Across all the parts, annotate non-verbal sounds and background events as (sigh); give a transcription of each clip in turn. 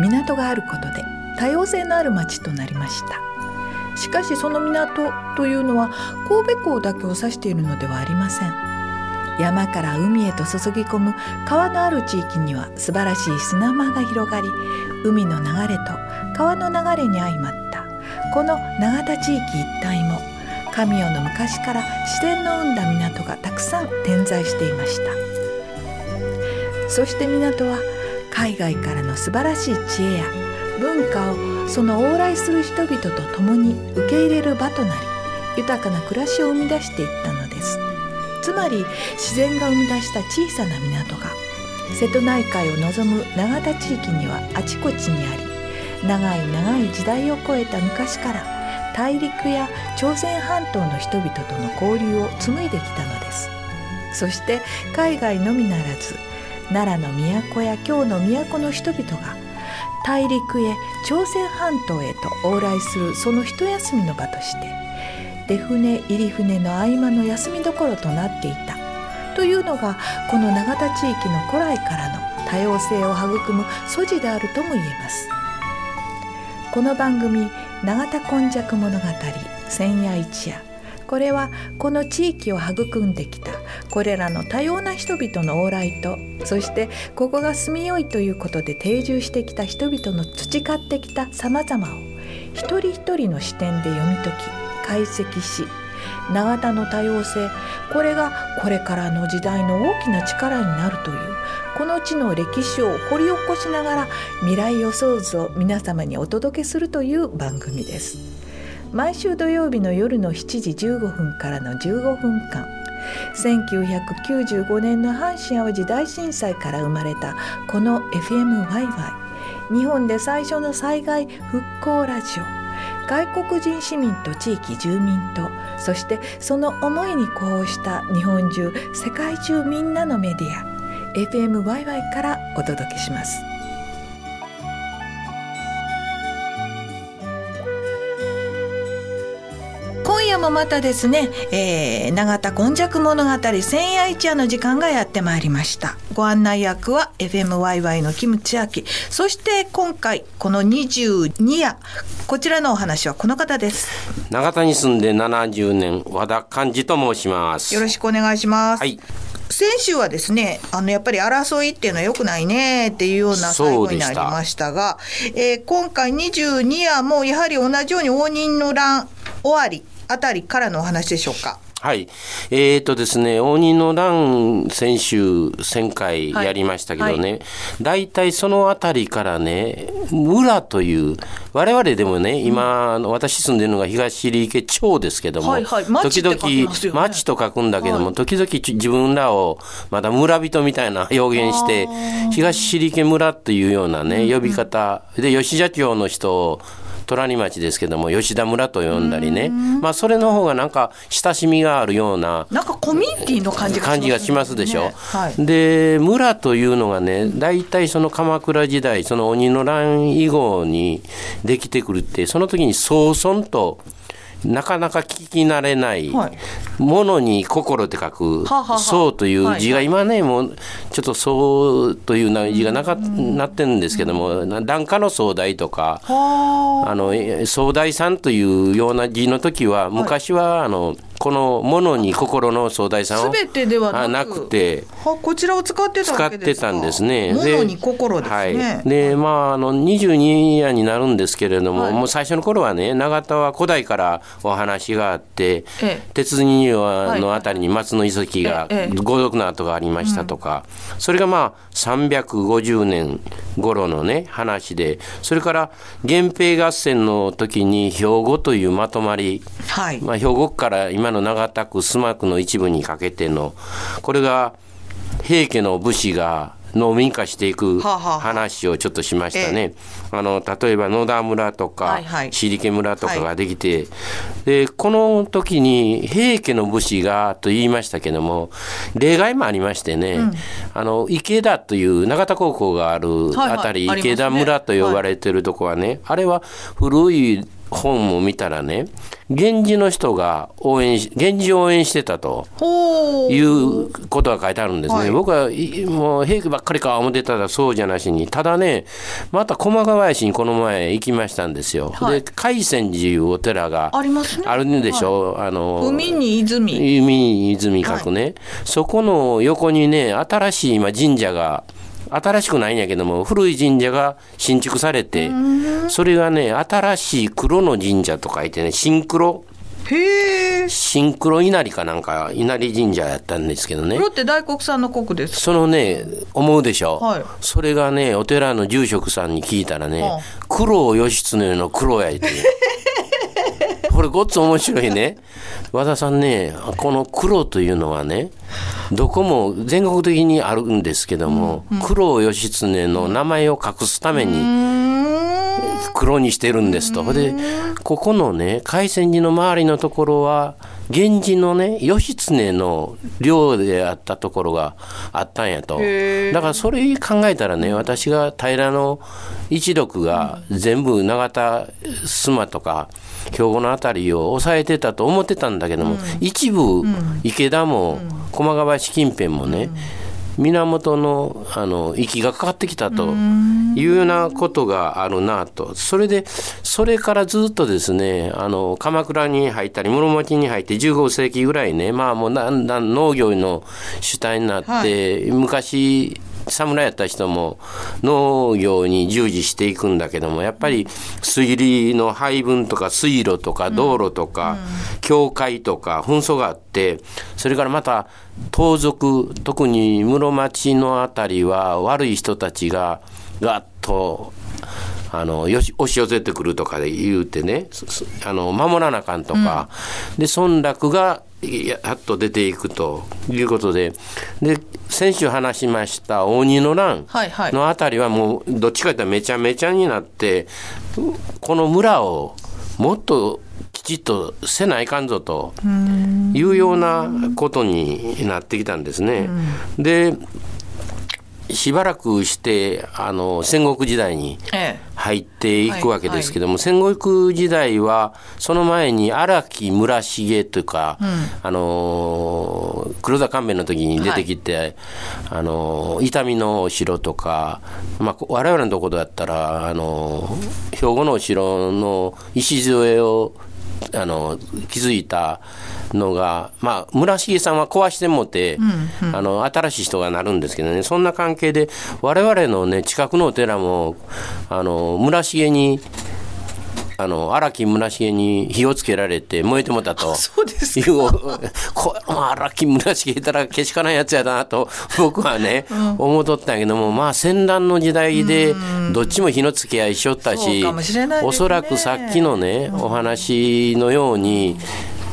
港があることで多様性のある町となりました。しかしその港というのは神戸港だけを指しているのではありません。山から海へと注ぎ込む川のある地域には素晴らしい砂間が広がり海の流れと川の流れに相まったこの永田地域一帯も神代の昔から自然の生んだ港がたくさん点在していました。そして港は海外からの素晴らしい知恵や文化をその往来する人々と共に受け入れる場となり豊かな暮らしを生み出していったのです。つまり自然が生み出した小さな港が瀬戸内海を望む永田地域にはあちこちにあり長い長い時代を超えた昔から大陸や朝鮮半島の人々との交流を紡いできたのです。そして海外のみならず奈良の都や京の都の人々が大陸へ朝鮮半島へと往来するその一休みの場として出船入り船の合間の休みどころとなっていた。というのがこの永田地域の古来からの多様性を育む素地であるとも言えます。この番組「永田今昔物語千夜一夜」これはこの地域を育んできたこれらの多様な人々の往来とそしてここが住みよいということで定住してきた人々の培ってきたさまざまを一人一人の視点で読み解き解析し永田の多様性これがこれからの時代の大きな力になるというこの地の歴史を掘り起こしながら未来予想図を皆様にお届けするという番組です。毎週土曜日の夜の7時15分からの15分間。1995年の阪神・淡路大震災から生まれたこの FMYY 日本で最初の災害復興ラジオ。外国人市民と地域住民とそしてその思いに呼応した日本中世界中みんなのメディア。FMYY からお届けします。夜もまたですね、えー、永田今昔物語千夜一夜の時間がやってまいりました。ご案内役は FMYY のキムチアキ。そして今回この22夜こちらのお話はこの方です。永田に住んで70年和田寛治と申します。よろしくお願いします。はい。先週はですね、あの、やっぱり争いっていうのは良くないねっていうような最後になりましたが、えー、今回22夜もやはり同じように応仁の乱終わり、あたりからのお話でしょうか？はい。えっ、ー、とですね、応仁の乱先週1000回やりましたけどね、はいはい、大体そのあたりからね、村という、我々でもね、今、うん、私住んでるのが東入池町ですけども、はいはい、時々、町と書くんだけども、はい、時々自分らをまだ村人みたいな (laughs) 表現して、東入池村というようなね、呼び方、で、吉田町の人を、虎町ですけども吉田村と呼んだりね、まあ、それの方がなんか親しみがあるようななんかコミュニティの感じがします、ね、感じがしますでしょ、はい、で村というのがね大体その鎌倉時代その鬼の乱以後にできてくるってその時に早々となかなか聞き慣れない「ものに心」って書く「そう」という字が今ねもうちょっと「そう」という字がなかなってるんですけども檀家の総代とかあ。の総代さんというような字の時は昔はあのこのものに心の総大さんを全てではなくてこちらを使ってた使ってたんですね。ものに心ですね。はい、でまああの22夜になるんですけれども、はい、もう最初の頃はね永田は古代からお話があって、ええ、鉄人のあたりに松の遺跡が豪族の跡がありましたとか、それがまあ350年頃のね話でそれから源平合戦の時に兵庫というまとまり、はい、まあ兵庫から今の長田区須磨区の一部にかけてのこれが平家の武士が農民化していくはあはあ話をちょっとしましたね。あの例えば野田村とかはいはい。尻家村とかができて、でこの時に平家の武士がと言いましたけども例外もありましてね、あの池田という長田高校があるはいはい。あたり、ありますね。池田村と呼ばれてるとこはね、あれは古い本を見たらね源氏の人が応援し源氏を応援してたと。いうことが書いてあるんですね、はい。僕はいもう平家ばっかりか思ってたらそうじゃなしにただねまた駒ヶ林にこの前行きましたんですよ、はい。で海泉寺いうお寺がありますね。あるんでしょ、あの海に泉。海に泉書くね、そこの横にね新しい今神社が新しくないんやけども古い神社が新築されてそれがね新しい黒の神社と書いてね新黒。へえ。新黒稲荷かなんか稲荷神社やったんですけどね。黒って大黒産の国ですそのね思うでしょ、はい。それがねお寺の住職さんに聞いたらね、はあ。九郎義経の黒やいて (laughs) これごっつ面白いね。和田さんねこの黒というのはねどこも全国的にあるんですけども、九郎義経の名前を隠すために黒にしてるんですと。でここのね海泉寺の周りのところは源氏のね義経の領であったところがあったんやと。だからそれ考えたらね私が平の一族が全部永田須磨とか兵庫の辺りを抑えてたと思ってたんだけども、一部池田も駒ヶ林近辺もね、源のあの息がかかってきたというようなことがあるなと。それでそれからずっとですねあの鎌倉に入ったり室町に入って15世紀ぐらいねまあもうだんだん農業の主体になって、昔侍やった人も農業に従事していくんだけどもやっぱり水利の配分とか水路とか道路とか、教会とか紛争があってそれからまた盗賊特に室町のあたりは悪い人たちがガッとあのよし押し寄せてくるとかで言うてねあの守らなあかんとか、で村落がやっと出ていくということで。で先週話しました鬼の乱のあたりはもうどっちかというとめちゃめちゃになってこの村をもっときちっとせないかんぞというようなことになってきたんですね。でしばらくしてあの戦国時代にえ入っていくわけですけども、戦国時代はその前に荒木村重とか、あの黒田官兵衛の時に出てきて、あの伊丹のお城とか、まあ、我々のところだったらあの兵庫のお城の礎をあの築いたのが、まあ、村重さんは壊してもって、あの新しい人がなるんですけどね。そんな関係で我々の、ね、近くのお寺もあの村重にあの荒木村重に火をつけられて燃えてもたと。そうですいうこの荒木村重いたらけしからんやつやなと (laughs) 僕はね、思っとったんやけどもまあ戦乱の時代でどっちも火の付け合いしよったしおそらくさっきのねお話のように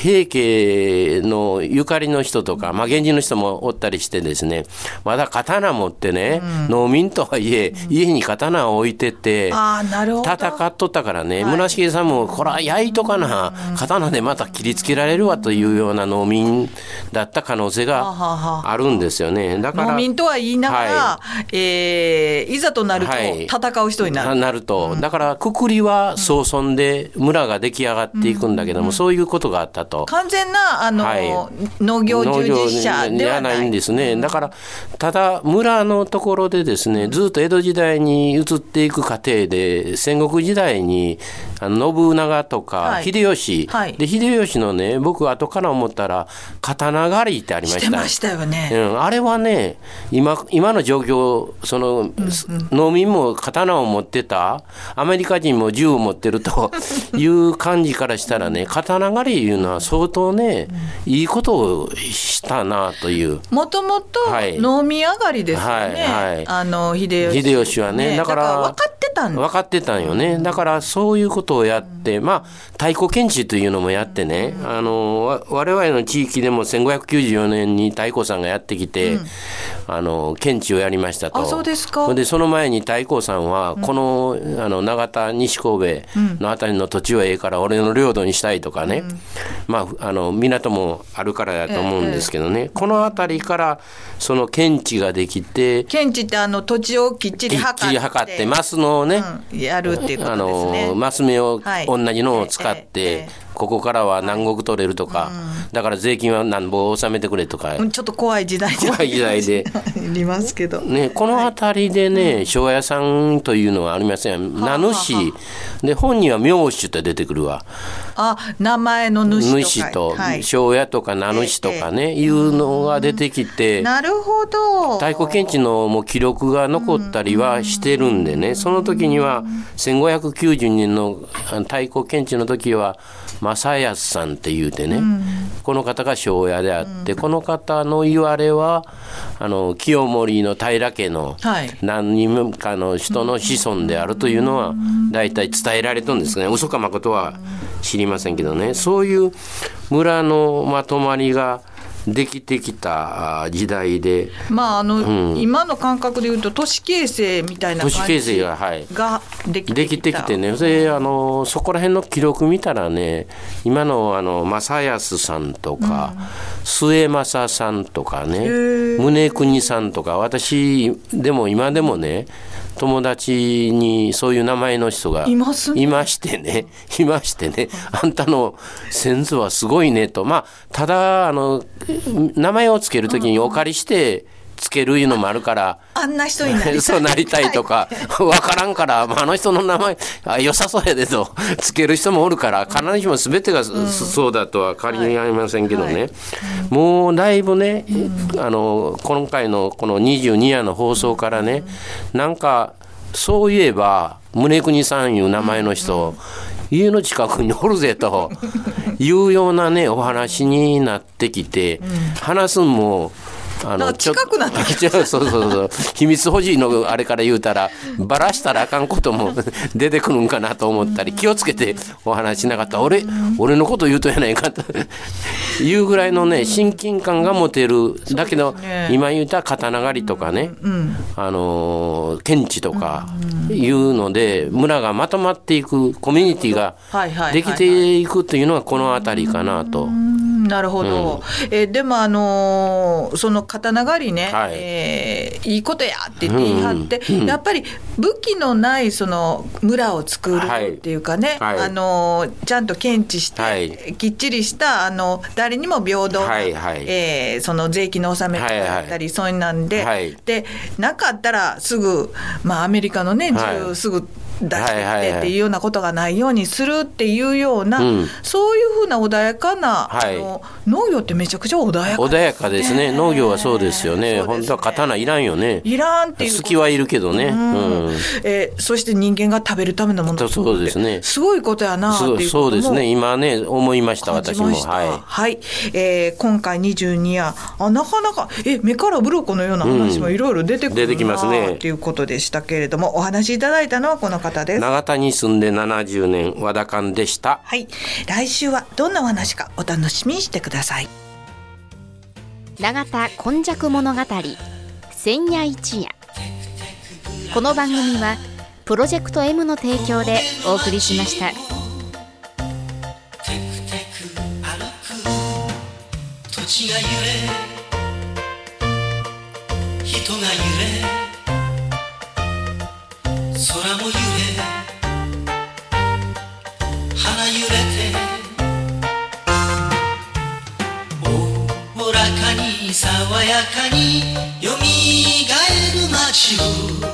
平家のゆかりの人とか、まあ、源氏の人もおったりしてですねまだ刀持ってね、農民とはいえ家に刀を置いてって戦っとったからね、村重さんも、これは焼いとかな、刀でまた切りつけられるわというような農民だった可能性があるんですよね。だから農民とは言いながら、はい。えーいざとなるとはい。戦う人になる、なると、だからくくりは早々で村が出来上がっていくんだけども、そういうことがあったと。完全なあの、は農業従事者ではない。んですね。だから、ただ、村のところでですね、ずっと江戸時代に移っていく過程で、戦国時代に、あの信長とか、はい。秀吉、はい。で、秀吉のね、僕、後から思ったら、刀狩りってありました。ましたよね、うん、あれはね今今の状況その、農民も刀を持ってたアメリカ人も銃を持ってるという感じからしたらね刀狩りいうのはは相当ね、いいことをしたなという。もともとはい。飲み上がりですよね、はいはい。あの秀吉秀吉はねだから分かってたんだ。分かってたんよね。だからそういうことをやって、まあ太鼓検地というのもやってね、あのわ我々の地域でも1594年に太鼓さんがやってきて、あの検地をやりましたと。あそうですか。でその前に太鼓さんはこの,、あの永田西神戸のあたりの土地はええから俺の領土にしたいとかね、まああの港もあるからだと思うんですけどね、この辺りからその検地ができて。検地ってあの土地をきっちり測ってちり測ってマスのね、うんやるっていうことあですね。のマス目をはい。同じのを使っえええてえここからは何石取れるとかだから税金は何ぼ納めてくれとか。うんちょっと怖い時代。じゃ怖い時代で。(laughs) いりますけど、ね、この辺りでね、庄屋さんというのはありません。名主、で、本には名主って出てくるわ。あ名前の主と庄屋とか名主とかね、いうのが出てきて、なるほど。太鼓検地のもう記録が残ったりはしてるんでね、その時には1592年の太鼓検地の時は正康さんって言うてね、この方が庄屋であって、この方の言われはあの清盛の平家のはい。何人かの人の子孫であるというのは大体伝えられてるんですね嘘か誠は知りませんけどね。そういう村のまとまりができてきたあ時代で。まああの、今の感覚で言うと都市形成みたいな感じ都市形成がはい。ができてできてきてね。であのそこら辺の記録見たらね今のあの正康さんとか、末政さんとかね宗国さんとか私でも今でもね友達にそういう名前の人がいますいましてね。(laughs) いましてね。あんたの先祖はすごいねと。まあただあの名前をつける時にお借りしてつけるいうのもあるから。あんな人になりたい。(laughs) そうなりたいとか、わからんから、まあ、あの人の名前、あ良さそうやでと、つける人もおるから、必ずしも全てがそそうだとは限りありませんけどね、もうだいぶね、あの、今回のこの22夜の放送からね、なんか、そういえば、宗国さんいう名前の人、家の近くにおるぜと (laughs) いうようなね、お話になってきて、話すんも、あなんかちょ近くなってき (laughs) そうそうそう。秘密保持のあれから言うたらばらしたらあかんことも (laughs) 出てくるんかなと思ったり気をつけてお話ししなかった。俺俺のこと言うとやないかと。(laughs) いうぐらいのね親近感が持てるだけどね。今言った刀狩りとかねあのー検地とかいうので村がまとまっていくコミュニティができていくというのはこの辺りかなと。うんなるほど、えーでもあのーその刀狩りね、はい。えーいいことやって言って言い張って、やっぱり武器のないその村を作るはい。っていうかね、はい。あのーちゃんと検知して、はい。きっちりしたあの誰にも平等な、はいはい。えーその税金の納め方だったり、そういうなんで、はい。でなかったらすぐ、まあ、アメリカのねはい。銃すぐ出してきてっていうようなことがないようにするっていうような、うん。そういうふうな穏やかな、はい。あの農業ってめちゃくちゃ穏やか穏やかですね。農業はそうですよね。そうです本当は刀いらんよね。いらんっていう好きはいるけどね。うん。えーそして人間が食べるためのものそうそうですね。すごいことやなっていうそうですね。今ね思いました私も。はい。はい、えー今回22夜。あなかなかえ目から鱗のような話もいろいろ出てくるな、出てきますね。っていうことでしたけれどもお話しいただいたのはこの方です。長田に住んで70年和田館でした。はい。来週はどんなお話かお楽しみにしてください。永田今昔物語千夜一夜。この番組はプロジェクト M の提供でお送りしました。土地が揺れ人が揺れかに爽やかによみがえる街を。